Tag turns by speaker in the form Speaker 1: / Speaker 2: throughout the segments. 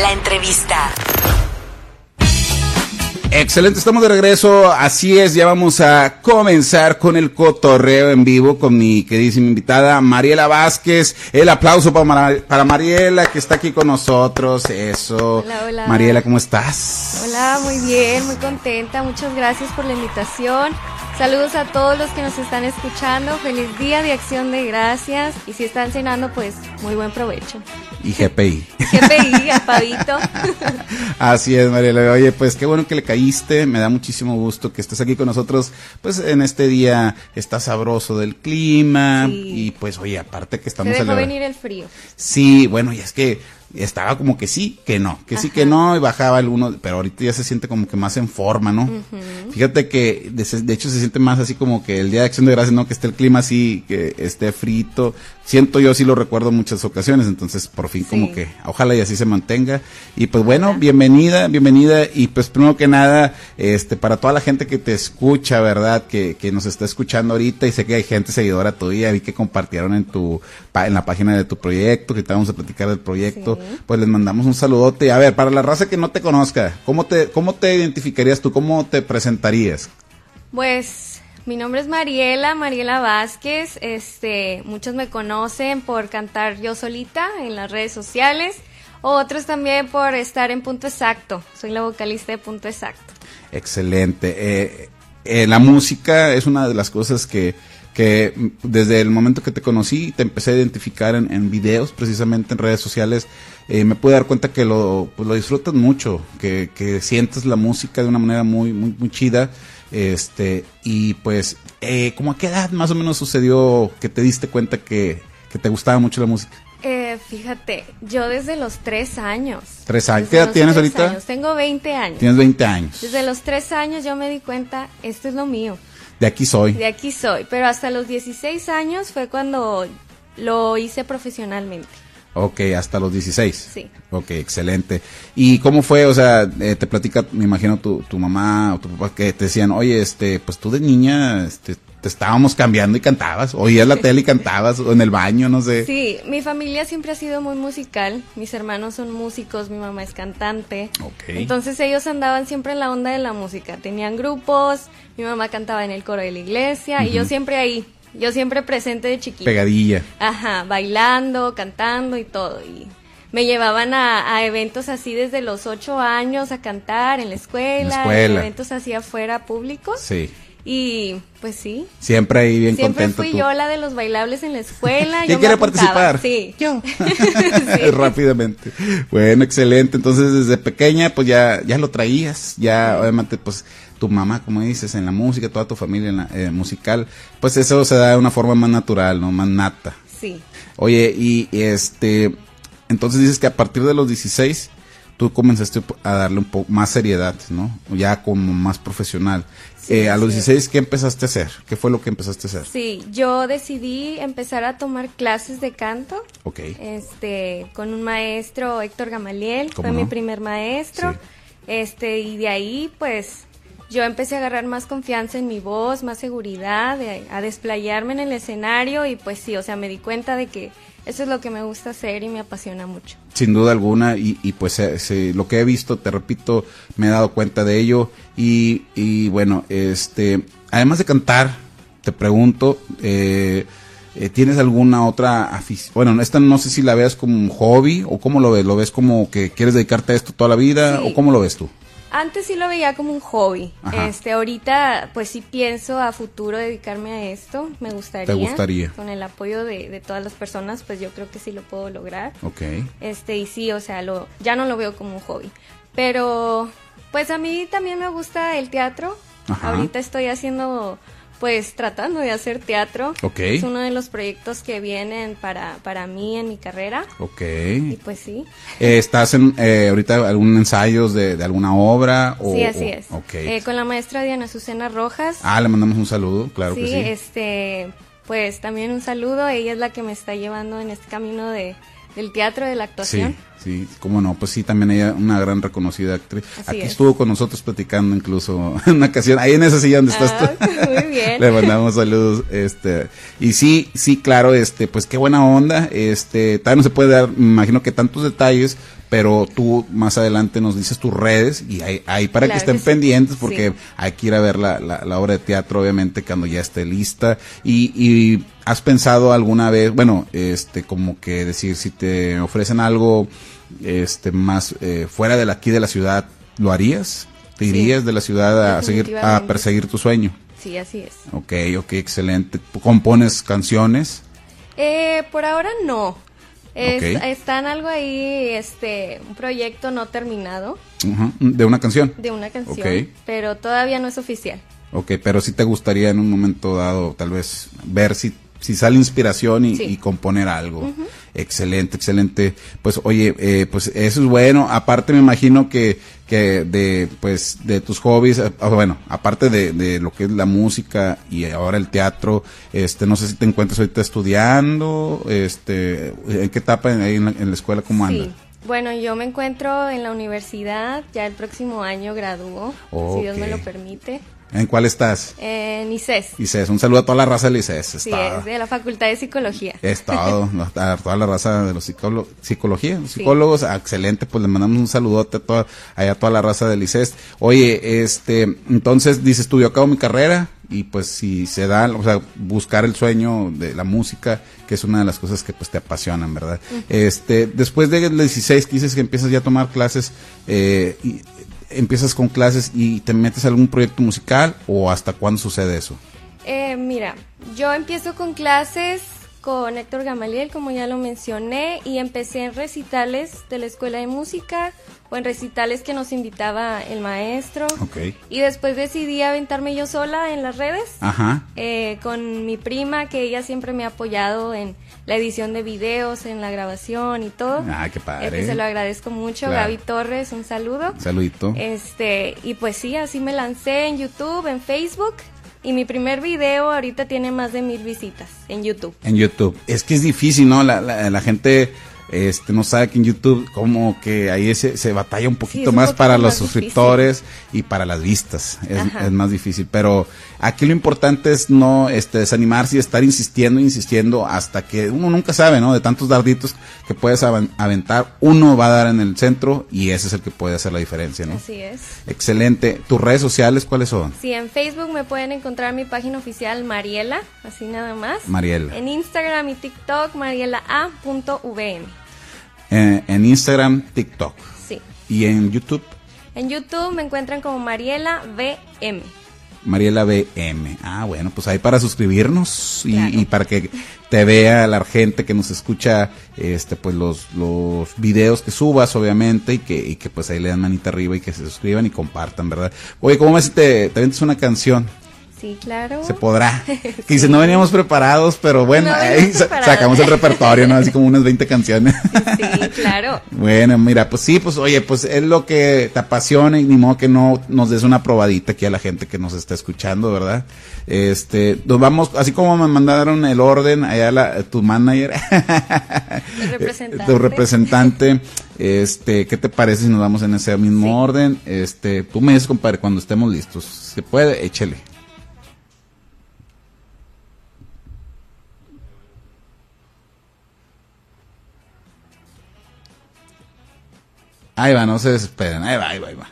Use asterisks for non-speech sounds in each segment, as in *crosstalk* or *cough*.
Speaker 1: La entrevista.
Speaker 2: Excelente, estamos de regreso. Así es, ya vamos a comenzar con el cotorreo en vivo con mi queridísima invitada Mariela Vázquez. El aplauso para, para Mariela que está aquí con nosotros. Eso.
Speaker 3: Hola, hola.
Speaker 2: Mariela, ¿cómo estás?
Speaker 3: Hola, muy bien, muy contenta. Muchas gracias por la invitación. Saludos a todos los que nos están escuchando. Feliz día de acción de gracias. Y si están cenando, pues muy buen provecho.
Speaker 2: Y GPI.
Speaker 3: GPI, a *laughs* Pavito.
Speaker 2: Así es, Mariela. Oye, pues qué bueno que le caíste. Me da muchísimo gusto que estés aquí con nosotros. Pues en este día está sabroso del clima.
Speaker 3: Sí.
Speaker 2: Y pues, oye, aparte que
Speaker 3: Se
Speaker 2: estamos
Speaker 3: dejó
Speaker 2: celebrando-
Speaker 3: venir el frío.
Speaker 2: Sí, bueno, y es que estaba como que sí, que no, que sí, que no, y bajaba alguno, pero ahorita ya se siente como que más en forma, ¿no? Fíjate que de, de hecho se siente más así como que el Día de Acción de Gracias, ¿no? Que esté el clima así, que esté frito. Siento yo, sí lo recuerdo en muchas ocasiones, entonces por fin como que ojalá y así se mantenga. Y pues bueno, bienvenida, bienvenida, y pues primero que nada, este, para toda la gente que te escucha, ¿verdad? Que, que nos está escuchando ahorita, y sé que hay gente seguidora tuya, vi que compartieron en tu, en la página de tu proyecto, que te vamos a platicar del proyecto,
Speaker 3: Sí.
Speaker 2: Pues les mandamos un saludote. A ver, para la raza que no te conozca, ¿cómo te, cómo te identificarías tú? ¿Cómo te presentarías?
Speaker 3: Pues mi nombre es Mariela, Mariela Vázquez. Este, muchos me conocen por cantar yo solita en las redes sociales. Otros también por estar en Punto Exacto. Soy la vocalista de Punto Exacto.
Speaker 2: Excelente. Eh, eh, la música es una de las cosas que, que desde el momento que te conocí te empecé a identificar en, en videos, precisamente en redes sociales, eh, me pude dar cuenta que lo, pues lo disfrutas mucho, que, que sientes la música de una manera muy, muy, muy chida. Este, y pues, eh, ¿cómo a qué edad más o menos sucedió que te diste cuenta que, que te gustaba mucho la música?
Speaker 3: Eh, fíjate, yo desde los tres años.
Speaker 2: Tres años. ¿Qué edad tienes ahorita?
Speaker 3: años. Tengo 20 años.
Speaker 2: Tienes 20 años.
Speaker 3: Desde los tres años yo me di cuenta, esto es lo mío.
Speaker 2: De aquí soy.
Speaker 3: De aquí soy. Pero hasta los 16 años fue cuando lo hice profesionalmente.
Speaker 2: Ok, hasta los 16.
Speaker 3: Sí.
Speaker 2: Ok, excelente. ¿Y cómo fue? O sea, eh, te platica, me imagino, tu, tu mamá o tu papá que te decían, oye, este, pues tú de niña, este, te estábamos cambiando y cantabas, oías la *laughs* tele y cantabas, o en el baño, no sé.
Speaker 3: Sí, mi familia siempre ha sido muy musical. Mis hermanos son músicos, mi mamá es cantante.
Speaker 2: Ok.
Speaker 3: Entonces ellos andaban siempre en la onda de la música. Tenían grupos, mi mamá cantaba en el coro de la iglesia y yo siempre ahí. Yo siempre presente de chiquita.
Speaker 2: Pegadilla.
Speaker 3: Ajá, bailando, cantando y todo. Y me llevaban a, a eventos así desde los ocho años a cantar en la escuela,
Speaker 2: la escuela.
Speaker 3: eventos así afuera públicos.
Speaker 2: Sí.
Speaker 3: Y pues sí,
Speaker 2: Siempre ahí bien
Speaker 3: siempre
Speaker 2: contento
Speaker 3: fui
Speaker 2: tú.
Speaker 3: yo la de los bailables en la escuela. *laughs*
Speaker 2: ¿Quién
Speaker 3: yo
Speaker 2: quiere participar?
Speaker 3: Sí.
Speaker 2: Yo. *laughs* *laughs*
Speaker 3: Sí.
Speaker 2: Rápidamente. Bueno, excelente. Entonces, desde pequeña, pues ya, ya lo traías. Ya, obviamente, pues tu mamá, como dices, en la música, toda tu familia en la, eh, musical, pues eso se da de una forma más natural, ¿no? Más nata.
Speaker 3: Sí.
Speaker 2: Oye, y este, entonces dices que a partir de los 16 tú comenzaste a darle un poco más seriedad, ¿no? Ya como más profesional.
Speaker 3: Sí,
Speaker 2: Eh, a los
Speaker 3: sí.
Speaker 2: 16, ¿qué empezaste a hacer? ¿Qué fue lo que empezaste a hacer?
Speaker 3: Sí, yo decidí empezar a tomar clases de canto.
Speaker 2: Ok.
Speaker 3: Este, con un maestro, Héctor Gamaliel,
Speaker 2: ¿Cómo
Speaker 3: fue
Speaker 2: no?
Speaker 3: mi primer maestro.
Speaker 2: Sí.
Speaker 3: Este, y de ahí, pues, yo empecé a agarrar más confianza en mi voz, más seguridad, de- a desplayarme en el escenario y pues sí, o sea, me di cuenta de que eso es lo que me gusta hacer y me apasiona mucho.
Speaker 2: Sin duda alguna, y, y pues eh, lo que he visto, te repito, me he dado cuenta de ello. Y, y bueno, este, además de cantar, te pregunto, eh, eh, ¿tienes alguna otra afición? Bueno, esta no sé si la veas como un hobby o cómo lo ves. ¿Lo ves como que quieres dedicarte a esto toda la vida
Speaker 3: Sí.
Speaker 2: o cómo lo ves tú?
Speaker 3: Antes sí lo veía como un hobby.
Speaker 2: Ajá.
Speaker 3: Este, ahorita pues sí pienso a futuro dedicarme a esto. Me gustaría.
Speaker 2: ¿Te gustaría?
Speaker 3: Con el apoyo de, de todas las personas, pues yo creo que sí lo puedo lograr.
Speaker 2: Ok.
Speaker 3: Este, y sí, o sea, lo, ya no lo veo como un hobby. Pero, pues a mí también me gusta el teatro.
Speaker 2: Ajá.
Speaker 3: Ahorita estoy haciendo, pues tratando de hacer teatro.
Speaker 2: Ok.
Speaker 3: Es uno de los proyectos que vienen para, para mí en mi carrera.
Speaker 2: Ok.
Speaker 3: Y pues sí.
Speaker 2: Eh, ¿Estás en eh, ahorita algún ensayos de, de alguna obra? O,
Speaker 3: sí, así
Speaker 2: o-
Speaker 3: es.
Speaker 2: Ok.
Speaker 3: Eh, con la maestra Diana Azucena Rojas.
Speaker 2: ah, le mandamos un saludo, claro
Speaker 3: sí,
Speaker 2: que sí.
Speaker 3: este, pues también un saludo. Ella es la que me está llevando en este camino de, del teatro, de la actuación.
Speaker 2: Sí. Sí, cómo no, pues sí, también ella una gran reconocida actriz.
Speaker 3: Así
Speaker 2: Aquí
Speaker 3: es.
Speaker 2: estuvo con nosotros platicando incluso *laughs* en una ocasión, ahí en esa silla donde estás
Speaker 3: Ah,
Speaker 2: tú. *laughs*
Speaker 3: muy bien.
Speaker 2: Le mandamos saludos, este, y sí, sí, claro, este, pues qué buena onda, este, todavía no se puede dar, me imagino que tantos detalles, pero tú más adelante nos dices tus redes y ahí, ahí para
Speaker 3: Claro
Speaker 2: que estén
Speaker 3: que sí.
Speaker 2: pendientes porque
Speaker 3: Sí.
Speaker 2: hay que ir a ver la, la, la obra de teatro, obviamente, cuando ya esté lista. Y, y has pensado alguna vez, bueno, este, como que decir, si te ofrecen algo, este, más eh, fuera de la, aquí de la ciudad, ¿lo harías? ¿Te
Speaker 3: Sí.
Speaker 2: irías de la ciudad a seguir, a perseguir tu sueño?
Speaker 3: Sí, así es.
Speaker 2: Ok, ok, excelente. ¿Compones canciones?
Speaker 3: Eh, por ahora no. Es-. Está en algo ahí, este, un proyecto no terminado
Speaker 2: Ujú, ¿De una canción?
Speaker 3: de una canción,
Speaker 2: Ok.
Speaker 3: pero todavía no es oficial.
Speaker 2: Ok, pero sí te gustaría en un momento dado tal vez ver si, si sale inspiración y,
Speaker 3: Sí.
Speaker 2: y componer algo. Excelente, excelente. Pues oye, eh, pues eso es bueno. Aparte me imagino que, que de, pues, de tus hobbies, eh, bueno, aparte de, de lo que es la música y ahora el teatro, este, no sé si te encuentras ahorita estudiando, este, ¿en qué etapa en, la, en la escuela, cómo andas?
Speaker 3: Sí. Bueno, yo me encuentro en la universidad, ya el próximo año gradúo, si Dios me lo permite,
Speaker 2: ¿En cuál estás?
Speaker 3: en ICES.
Speaker 2: Lices, un saludo a toda la raza de Lices.
Speaker 3: Sí, es de la Facultad de Psicología.
Speaker 2: Es todo, *laughs* a toda la raza de los psicólogos, psicología, los
Speaker 3: Sí.
Speaker 2: psicólogos, ah, excelente, pues le mandamos un saludote a toda, allá a toda la raza del ICEST. Oye, este, entonces dices tú, yo acabo mi carrera y pues si se da, o sea, buscar el sueño de la música, que es una de las cosas que pues te apasionan, ¿verdad? Este, después de 16 que dices que empiezas ya a tomar clases, eh, y, empiezas con clases y te metes a algún proyecto musical o hasta cuándo sucede eso?
Speaker 3: Eh, mira, yo empiezo con clases con Héctor Gamaliel, como ya lo mencioné, y empecé en recitales de la escuela de música o en recitales que nos invitaba el maestro.
Speaker 2: Ok.
Speaker 3: Y después decidí aventarme yo sola en las redes.
Speaker 2: Ajá.
Speaker 3: eh, con mi prima, que ella siempre me ha apoyado en la edición de videos, en la grabación y todo.
Speaker 2: Ah, qué padre.
Speaker 3: Eh, pues se lo agradezco mucho.
Speaker 2: Claro.
Speaker 3: Gaby Torres, un saludo.
Speaker 2: Saludito.
Speaker 3: Este, y pues sí, así me lancé en YouTube, en Facebook. Y mi primer video ahorita tiene más de mil visitas en YouTube.
Speaker 2: En YouTube. Es que es difícil, ¿no? La, la, gente este no sabe que en YouTube como que ahí se, se batalla un poquito más para
Speaker 3: más
Speaker 2: los
Speaker 3: difícil.
Speaker 2: suscriptores y para las vistas. Es, más difícil. Pero aquí lo importante es no este, desanimarse y estar insistiendo, insistiendo hasta que uno nunca sabe, ¿no? De tantos darditos que puedes aventar, uno va a dar en el centro y ese es el que puede hacer la diferencia, ¿no?
Speaker 3: Así es.
Speaker 2: Excelente. ¿Tus redes sociales cuáles son?
Speaker 3: Sí, en Facebook me pueden encontrar mi página oficial Mariela, así nada más.
Speaker 2: Mariela.
Speaker 3: En Instagram y TikTok, mariela.a.vm.
Speaker 2: Eh, en Instagram, TikTok.
Speaker 3: Sí.
Speaker 2: Y en YouTube,
Speaker 3: En YouTube me encuentran como Mariela VM.
Speaker 2: Mariela BM. Ah, bueno, pues ahí para suscribirnos y,
Speaker 3: Claro.
Speaker 2: y para que te vea la gente que nos escucha, este, pues los, los videos que subas, obviamente, y que, y que pues ahí le dan manita arriba y que se suscriban y compartan, ¿verdad? Oye, ¿cómo ves si te, te aventas una canción?
Speaker 3: Sí, claro.
Speaker 2: Se podrá. *laughs* Que dice, no veníamos preparados, pero bueno,
Speaker 3: No
Speaker 2: ahí sacamos el repertorio, ¿no? Así como unas 20 canciones. *laughs*
Speaker 3: Sí, claro. *laughs*
Speaker 2: Bueno, mira, pues sí, pues oye, pues es lo que te apasiona y ni modo que no nos des una probadita aquí a la gente que nos está escuchando, ¿verdad? Este, nos vamos, así como me mandaron el orden allá la, tu manager,
Speaker 3: El representante.
Speaker 2: tu representante, este, ¿qué te parece si nos vamos en ese mismo
Speaker 3: Sí.
Speaker 2: orden? Este, tú me dices, compadre, cuando estemos listos. ¿Se puede? Échele. Ahí va, no se desesperen. Ahí va, ahí va, ahí va.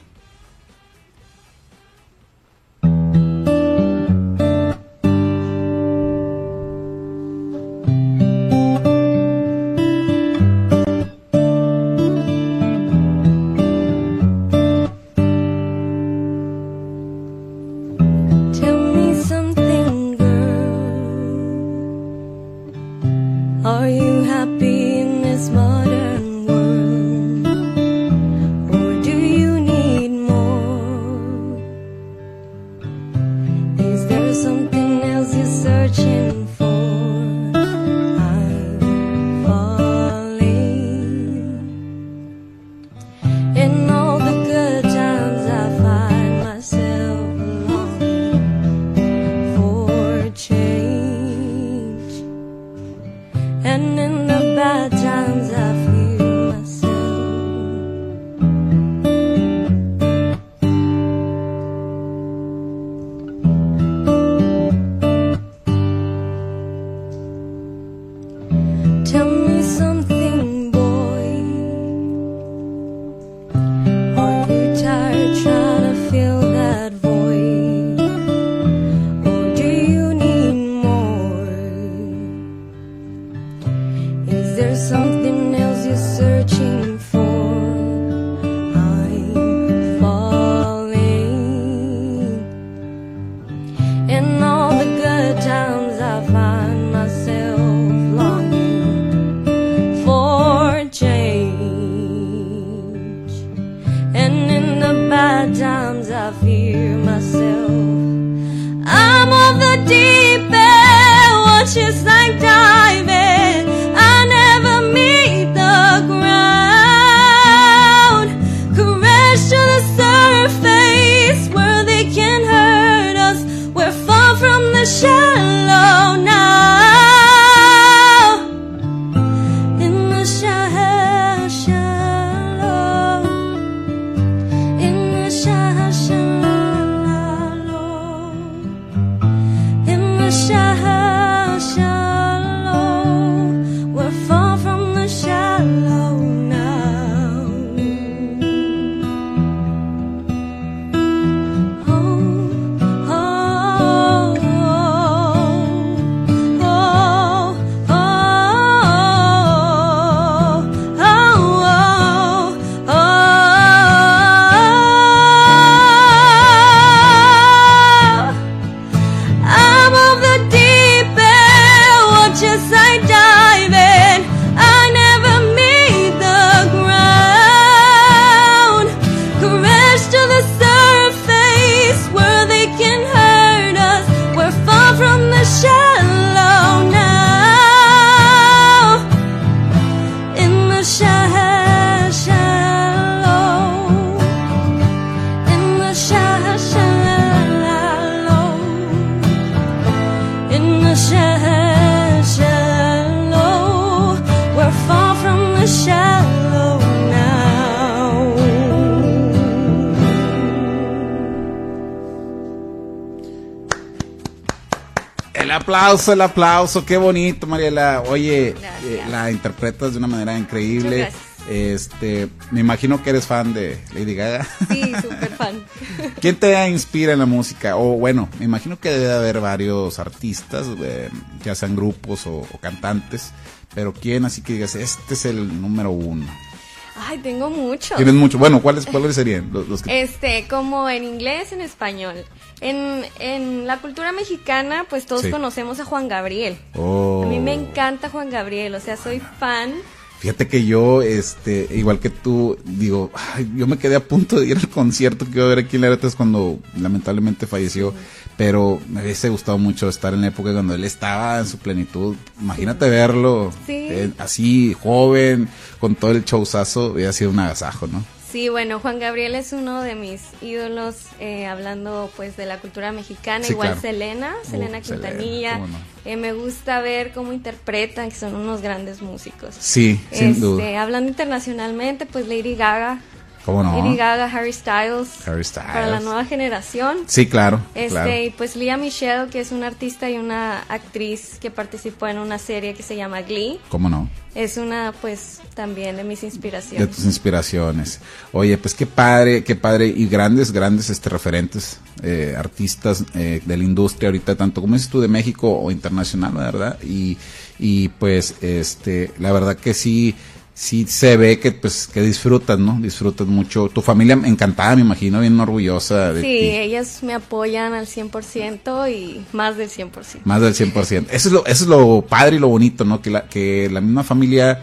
Speaker 2: Aplauso, el aplauso, qué bonito, Mariela. Oye, eh, la interpretas de una manera increíble. Este, me imagino que eres fan de Lady Gaga.
Speaker 3: Sí, súper fan. *laughs*
Speaker 2: ¿Quién te inspira en la música? O bueno, me imagino que debe haber varios artistas, eh, ya sean grupos o, o cantantes, pero ¿quién así que digas, este es el número uno?
Speaker 3: Ay, tengo muchos.
Speaker 2: Tienes mucho. Bueno, ¿cuáles, cuáles serían los, los que...
Speaker 3: Este, como en inglés, en español. En, en la cultura mexicana, pues todos
Speaker 2: Sí.
Speaker 3: conocemos a Juan Gabriel.
Speaker 2: Oh.
Speaker 3: A mí me encanta Juan Gabriel, o sea, soy fan.
Speaker 2: Fíjate que yo, este, igual que tú, digo, ay, yo me quedé a punto de ir al concierto que iba a ver aquí en Laretas cuando lamentablemente falleció, pero me hubiese gustado mucho estar en la época cuando él estaba en su plenitud. Imagínate verlo
Speaker 3: Sí.
Speaker 2: eh, así, joven, con todo el showzazo, hubiera sido un agasajo, ¿no?
Speaker 3: Sí, bueno, Juan Gabriel es uno de mis ídolos, eh, hablando pues de la cultura mexicana,
Speaker 2: Sí,
Speaker 3: igual
Speaker 2: claro.
Speaker 3: Selena, Selena Quintanilla.
Speaker 2: no.
Speaker 3: Eh, me gusta ver cómo interpretan, que son unos grandes músicos.
Speaker 2: Sí, sin
Speaker 3: Este,
Speaker 2: duda.
Speaker 3: Hablando internacionalmente, pues Lady Gaga.
Speaker 2: ¿Cómo no?
Speaker 3: Lady Gaga, Harry Styles.
Speaker 2: Harry Styles.
Speaker 3: Para la nueva generación.
Speaker 2: Sí, claro,
Speaker 3: Este,
Speaker 2: claro.
Speaker 3: y pues Leah Michelle, que es una artista y una actriz que participó en una serie que se llama Glee,
Speaker 2: ¿Cómo no?
Speaker 3: es una pues también de mis
Speaker 2: de
Speaker 3: inspiraciones.
Speaker 2: tus inspiraciones. Oye, pues qué padre, qué padre y grandes, grandes este referentes, eh, artistas eh, de la industria ahorita, tanto como dices tú de México o internacional, ¿verdad? Y, y pues, este, la verdad que sí, sí se ve que pues que disfrutas, ¿no? Disfrutas mucho. Tu familia encantada, me imagino, bien orgullosa de
Speaker 3: Sí,
Speaker 2: ti.
Speaker 3: ellas me apoyan al 100% y más del 100%.
Speaker 2: Más del 100%. Eso es lo, eso es lo padre y lo bonito, ¿no? Que la, que la misma familia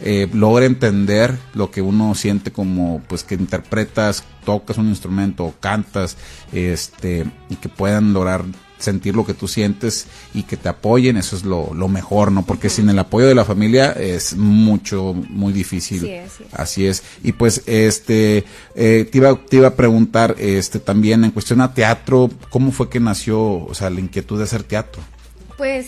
Speaker 2: eh, logra entender lo que uno siente como, pues, que interpretas, tocas un instrumento o cantas, este, y que puedan lograr sentir lo que tú sientes y que te apoyen, eso es lo, lo mejor, ¿no? Porque sin el apoyo de la familia es mucho, muy difícil.
Speaker 3: Sí, así es.
Speaker 2: Así es. Y pues, este, eh, te, iba, te iba a preguntar, este, también en cuestión a teatro, ¿cómo fue que nació, o sea, la inquietud de hacer teatro?
Speaker 3: Pues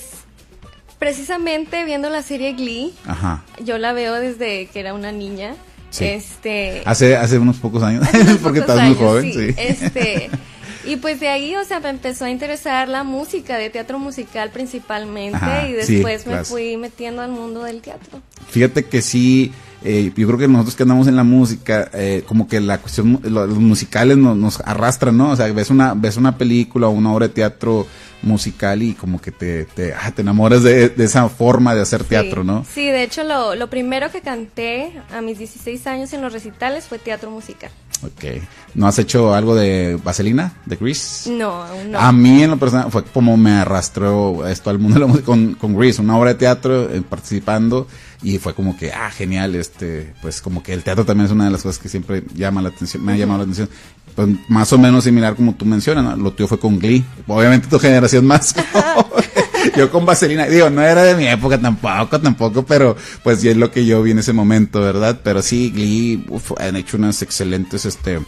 Speaker 3: precisamente viendo la serie Glee,
Speaker 2: Ajá.
Speaker 3: yo la veo desde que era una niña.
Speaker 2: Sí.
Speaker 3: Este,
Speaker 2: Hace, hace unos pocos años,
Speaker 3: unos *laughs*
Speaker 2: porque estás muy joven,
Speaker 3: sí.
Speaker 2: sí.
Speaker 3: Este, *laughs* y pues de ahí, o sea, me empezó a interesar la música, de teatro musical principalmente,
Speaker 2: Ajá,
Speaker 3: y
Speaker 2: sí,
Speaker 3: después me
Speaker 2: claro.
Speaker 3: fui metiendo al mundo del teatro.
Speaker 2: Fíjate que sí, eh, yo creo que nosotros que andamos en la música, eh, como que la cuestión, los musicales nos, nos arrastran, ¿no? O sea, ves una, ves una película o una obra de teatro musical y como que te, te, ah, te enamoras de, de esa forma de hacer teatro,
Speaker 3: sí.
Speaker 2: ¿no?
Speaker 3: Sí, de hecho, lo, lo primero que canté a mis 16 años en los recitales fue teatro musical.
Speaker 2: Ok. ¿No has hecho algo de Vaselina, de Grease?
Speaker 3: No, aún no.
Speaker 2: A mí en lo personal fue como me arrastró esto al mundo de la música con, con Grease, una obra de teatro eh, participando y fue como que, ah, genial, este, pues como que el teatro también es una de las cosas que siempre llama la atención, me ha llamado la atención. Pues, más o menos similar como tú mencionas, ¿no? Lo tío fue con Glee. Obviamente tu generación más. *laughs* yo con Vaselina, digo, no era de mi época tampoco, tampoco, pero pues sí es lo que yo vi en ese momento, ¿verdad? Pero sí, Glee han hecho unas excelentes este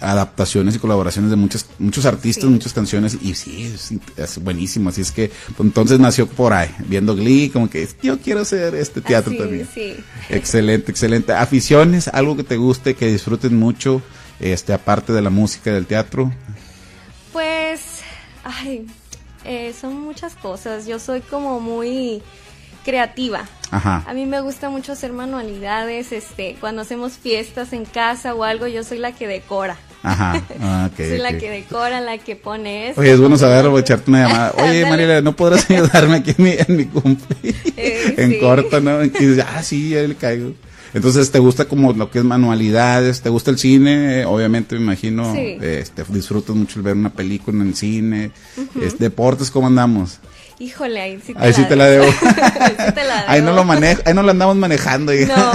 Speaker 2: adaptaciones y colaboraciones de muchos muchos artistas, muchas canciones y sí, es, buenísimo, así es que pues, entonces nació por ahí, viendo Glee, como que yo quiero hacer este teatro también.
Speaker 3: Sí.
Speaker 2: Excelente, excelente. Aficiones, algo que te guste, que disfruten mucho, este aparte de la música del teatro.
Speaker 3: Pues, ay, eh, son muchas cosas. Yo soy como muy creativa.
Speaker 2: Ajá.
Speaker 3: A mí me gusta mucho hacer manualidades, este, cuando hacemos fiestas en casa o algo, yo soy la que decora.
Speaker 2: Ajá, *laughs* ah,
Speaker 3: soy la que decora, la que pone eso.
Speaker 2: Oye, es bueno saberlo, voy a echarte una llamada. *laughs* Oye, Mariela, ¿no podrás *laughs* ayudarme aquí en mi, en mi cumple?
Speaker 3: Eh,
Speaker 2: en
Speaker 3: sí.
Speaker 2: corto, ¿no? Y ah, sí, ya le caigo. Entonces, ¿te gusta como lo que es manualidades? ¿Te gusta el cine? Obviamente, me imagino,
Speaker 3: Sí.
Speaker 2: este, disfrutas mucho el ver una película en el cine. Es- deportes, ¿cómo andamos?
Speaker 3: Híjole, ahí sí te
Speaker 2: Ahí
Speaker 3: la
Speaker 2: sí te la debo. *laughs*
Speaker 3: ahí sí te la
Speaker 2: Ahí no
Speaker 3: debo.
Speaker 2: lo manejo, ahí no lo andamos manejando.
Speaker 3: No.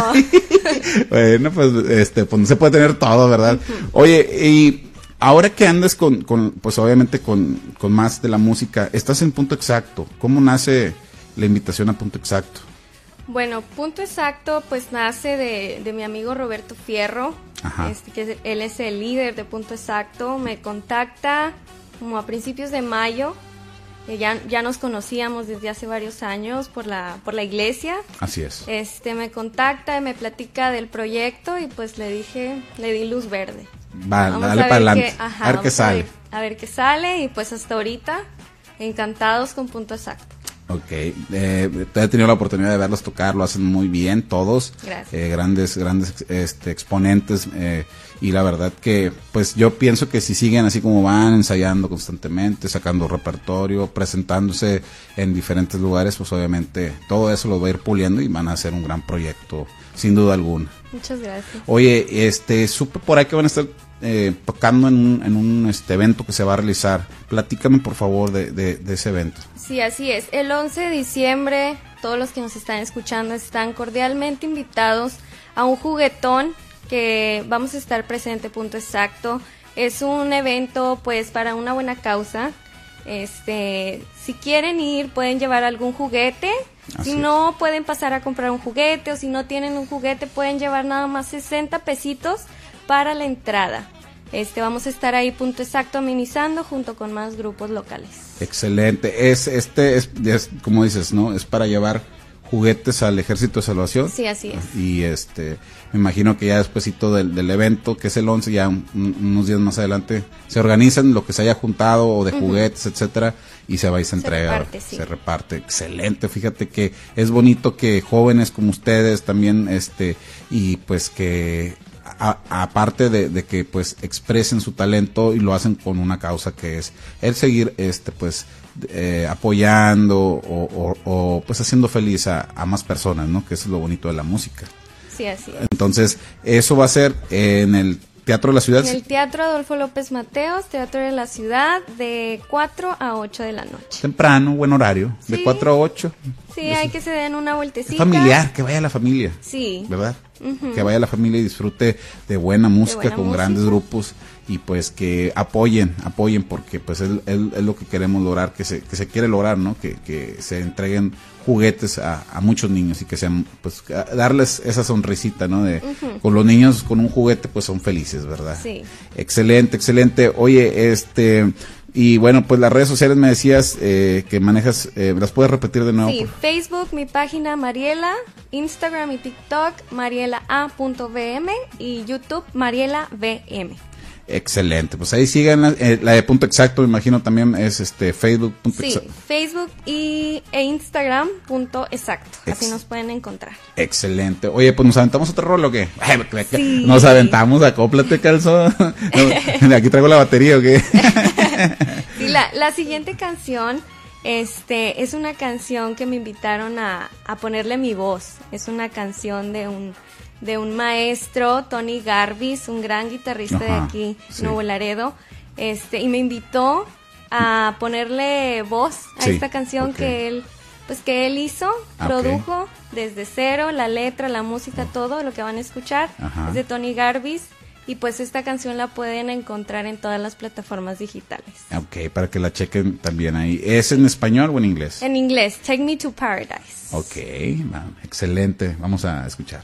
Speaker 3: *laughs*
Speaker 2: bueno, pues, este, pues no se puede tener todo, ¿verdad? Oye, y ahora que andas con, con pues obviamente con, con más de la música, estás en punto exacto. ¿Cómo nace la invitación a punto exacto?
Speaker 3: Bueno, punto exacto, pues nace de, de mi amigo Roberto Fierro,
Speaker 2: Ajá.
Speaker 3: este, que es- él es el líder de punto exacto. Me contacta como a principios de mayo. eh, Ya, ya nos conocíamos desde hace varios años por la, por la iglesia.
Speaker 2: Así es.
Speaker 3: Este me contacta y me platica del proyecto y pues le dije, le di luz verde.
Speaker 2: Va,
Speaker 3: Vamos
Speaker 2: dale para adelante.
Speaker 3: ajá,
Speaker 2: a ver qué
Speaker 3: a
Speaker 2: sale.
Speaker 3: ver- a ver qué sale y pues hasta ahorita encantados con punto exacto.
Speaker 2: Ok, eh, he tenido la oportunidad de verlos tocar, lo hacen muy bien todos,
Speaker 3: Gracias.
Speaker 2: Eh, grandes, grandes este, exponentes eh, y la verdad que pues yo pienso que si siguen así como van, ensayando constantemente, sacando repertorio, presentándose en diferentes lugares, pues obviamente todo eso lo va a ir puliendo y van a hacer un gran proyecto, sin duda alguna.
Speaker 3: Muchas gracias.
Speaker 2: Oye, este, supe por ahí que van a estar eh, tocando en un, en un este, evento que se va a realizar. Platícame por favor de, de- de ese evento.
Speaker 3: Sí, así es. El 11 de diciembre, todos los que nos están escuchando están cordialmente invitados a un juguetón que vamos a estar presente, punto exacto. Es un evento pues para una buena causa. Este, si quieren ir, pueden llevar algún juguete.
Speaker 2: Así
Speaker 3: si
Speaker 2: es.
Speaker 3: no, pueden pasar a comprar un juguete o si no tienen un juguete, pueden llevar nada más 60 pesitos para la entrada. Este, vamos a estar ahí punto exacto amenizando junto con más grupos locales.
Speaker 2: Excelente. Es este es, es, como dices, ¿no? Es para llevar juguetes al Ejército de Salvación.
Speaker 3: Sí, así es.
Speaker 2: Y este me imagino que ya despuesito del, del evento, que es el 11, ya un- un- unos días más adelante se organizan lo que se haya juntado o de juguetes, etcétera, y se va y se entrega,
Speaker 3: reparte, sí.
Speaker 2: se reparte. Excelente. Fíjate que es bonito que jóvenes como ustedes también este y pues que a- aparte de, de que pues expresen su talento y lo hacen con una causa que es el seguir este pues eh, apoyando o, o- o, pues haciendo feliz a, a más personas no que eso es lo bonito de la música
Speaker 3: Sí, así es.
Speaker 2: entonces eso va a ser en el teatro de la ciudad
Speaker 3: En el Teatro Adolfo López Mateos, Teatro de la Ciudad, de 4 a 8 de la noche.
Speaker 2: temprano buen horario de
Speaker 3: Sí.
Speaker 2: 4 a 8
Speaker 3: Sí, hay que se den una vueltecita.
Speaker 2: familiar que vaya la familia
Speaker 3: Sí.
Speaker 2: ¿verdad? Que vaya la familia y disfrute de buena música
Speaker 3: buena
Speaker 2: con
Speaker 3: música.
Speaker 2: grandes grupos y pues que apoyen, apoyen porque pues es, es- es lo que queremos lograr, que se, que se quiere lograr, ¿no? Que, que se entreguen juguetes a, a muchos niños y que sean, pues darles esa sonrisita, ¿no? De, Con los niños con un juguete pues son felices, ¿verdad?
Speaker 3: Sí.
Speaker 2: Excelente, excelente. Oye, este... Y bueno, pues las redes sociales me decías eh, que manejas, eh, ¿las puedes repetir de nuevo?
Speaker 3: Sí,
Speaker 2: por-
Speaker 3: Facebook, mi página Mariela, Instagram y TikTok, mariela.a.vm y YouTube, Mariela VM.
Speaker 2: Excelente, pues ahí sigan la, eh, la de punto exacto, me imagino también es este Facebook punto
Speaker 3: Sí,
Speaker 2: exacto.
Speaker 3: Facebook y, e Instagram, punto exacto. Así nos pueden encontrar.
Speaker 2: Excelente. Oye, pues nos aventamos otro rol o qué? *laughs*
Speaker 3: Sí.
Speaker 2: Nos aventamos, acóplate, calzón. *laughs* No, *laughs* aquí traigo la batería o qué.
Speaker 3: Sí, la, la siguiente canción este, es una canción que me invitaron a, a ponerle mi voz. Es una canción de un, de un maestro, Tony Garvis, un gran guitarrista de aquí,
Speaker 2: sí.
Speaker 3: Nuevo Laredo. Este, y me invitó a ponerle voz a
Speaker 2: Sí,
Speaker 3: esta canción que él pues que él hizo,
Speaker 2: Ah,
Speaker 3: produjo desde cero, la letra, la música, todo lo que van a escuchar
Speaker 2: Ajá.
Speaker 3: es de Tony Garvis Y pues esta canción la pueden encontrar en todas las plataformas digitales.
Speaker 4: Ok, para que la chequen también ahí. ¿Es en español o en inglés?
Speaker 3: En inglés, Take Me to Paradise.
Speaker 4: Ok, excelente. Vamos a escuchar.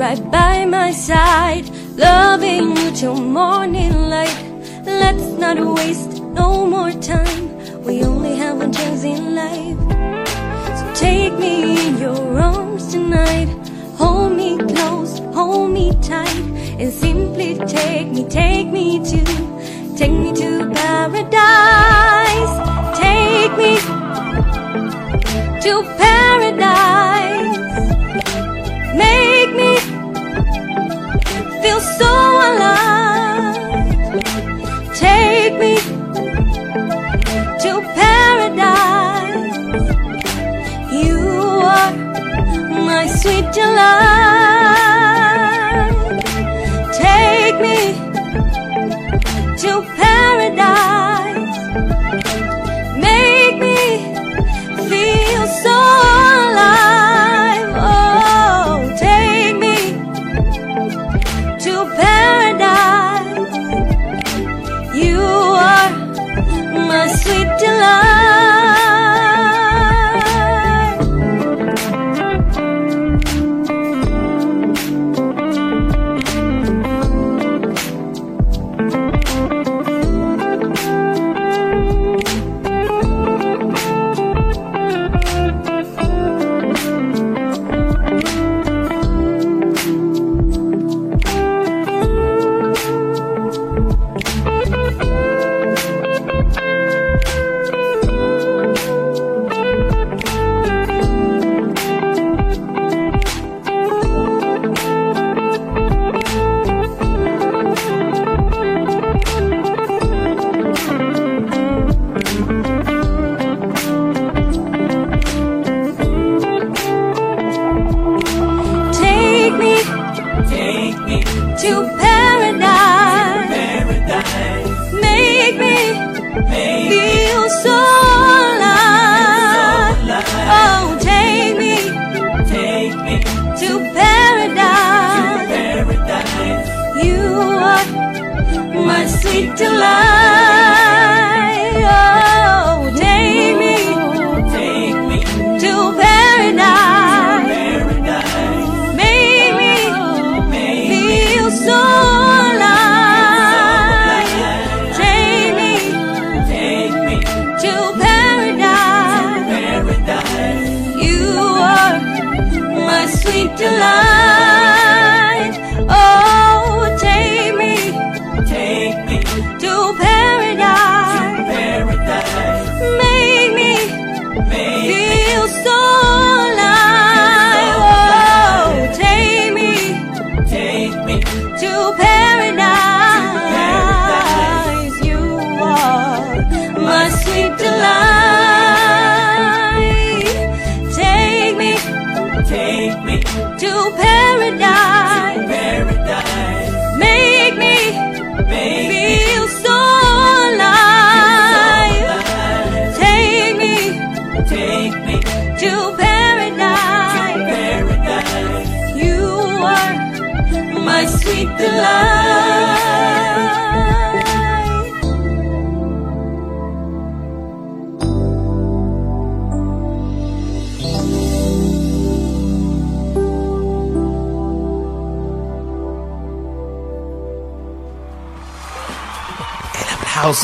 Speaker 4: right by my side Loving you till morning light. Let's not waste no more time.
Speaker 3: We
Speaker 4: only have one chance in
Speaker 3: life. So take
Speaker 4: me
Speaker 3: in your arms tonight.
Speaker 4: Hold
Speaker 3: me close, hold me tight And simply take me, take me to Take me to
Speaker 4: paradise.
Speaker 3: Take me to
Speaker 4: paradise sweet July.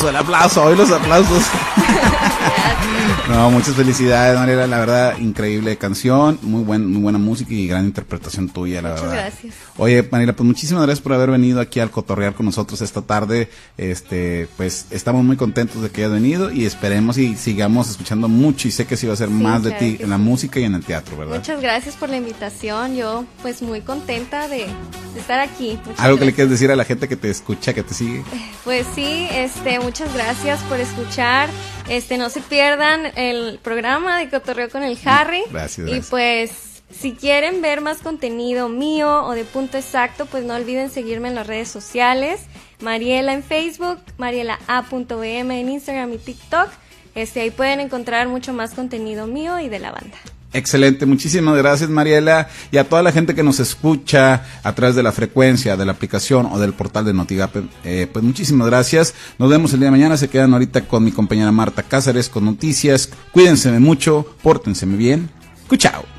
Speaker 4: El aplauso, hoy los aplausos. *laughs*
Speaker 2: No, muchas felicidades, Mariela. La verdad, increíble canción, muy buen, muy buena música y gran interpretación tuya, la
Speaker 3: Muchas
Speaker 2: verdad.
Speaker 3: gracias.
Speaker 2: Oye, Mariela, pues muchísimas gracias por haber venido aquí al cotorrear con nosotros esta tarde. Este, pues estamos muy contentos de que hayas venido y esperemos y sigamos escuchando mucho y sé que sí va a ser más de ti en la música y en el teatro, ¿verdad?
Speaker 3: Muchas gracias por la invitación. Yo, pues, muy contenta de estar aquí. Muchas
Speaker 2: Algo que le quieres decir a la gente que te escucha, que te sigue.
Speaker 3: Pues sí, este, muchas gracias por escuchar. Este, no se pierdan el programa de Cotorreo con el Harry.
Speaker 2: Gracias,
Speaker 3: Y pues, si quieren ver más contenido mío o de punto exacto, pues no olviden seguirme en las redes sociales. Mariela en Facebook, mariela.a.bm en Instagram y TikTok. Este, ahí pueden encontrar mucho más contenido mío y de la banda.
Speaker 2: Excelente, muchísimas gracias Mariela y a toda la gente que nos escucha a través de la frecuencia, de la aplicación o del portal de Notigape, eh, pues muchísimas gracias. Nos vemos el día de mañana, se quedan ahorita con mi compañera Marta Cáceres con noticias. Cuídense mucho, pórtense bien. Cuchao.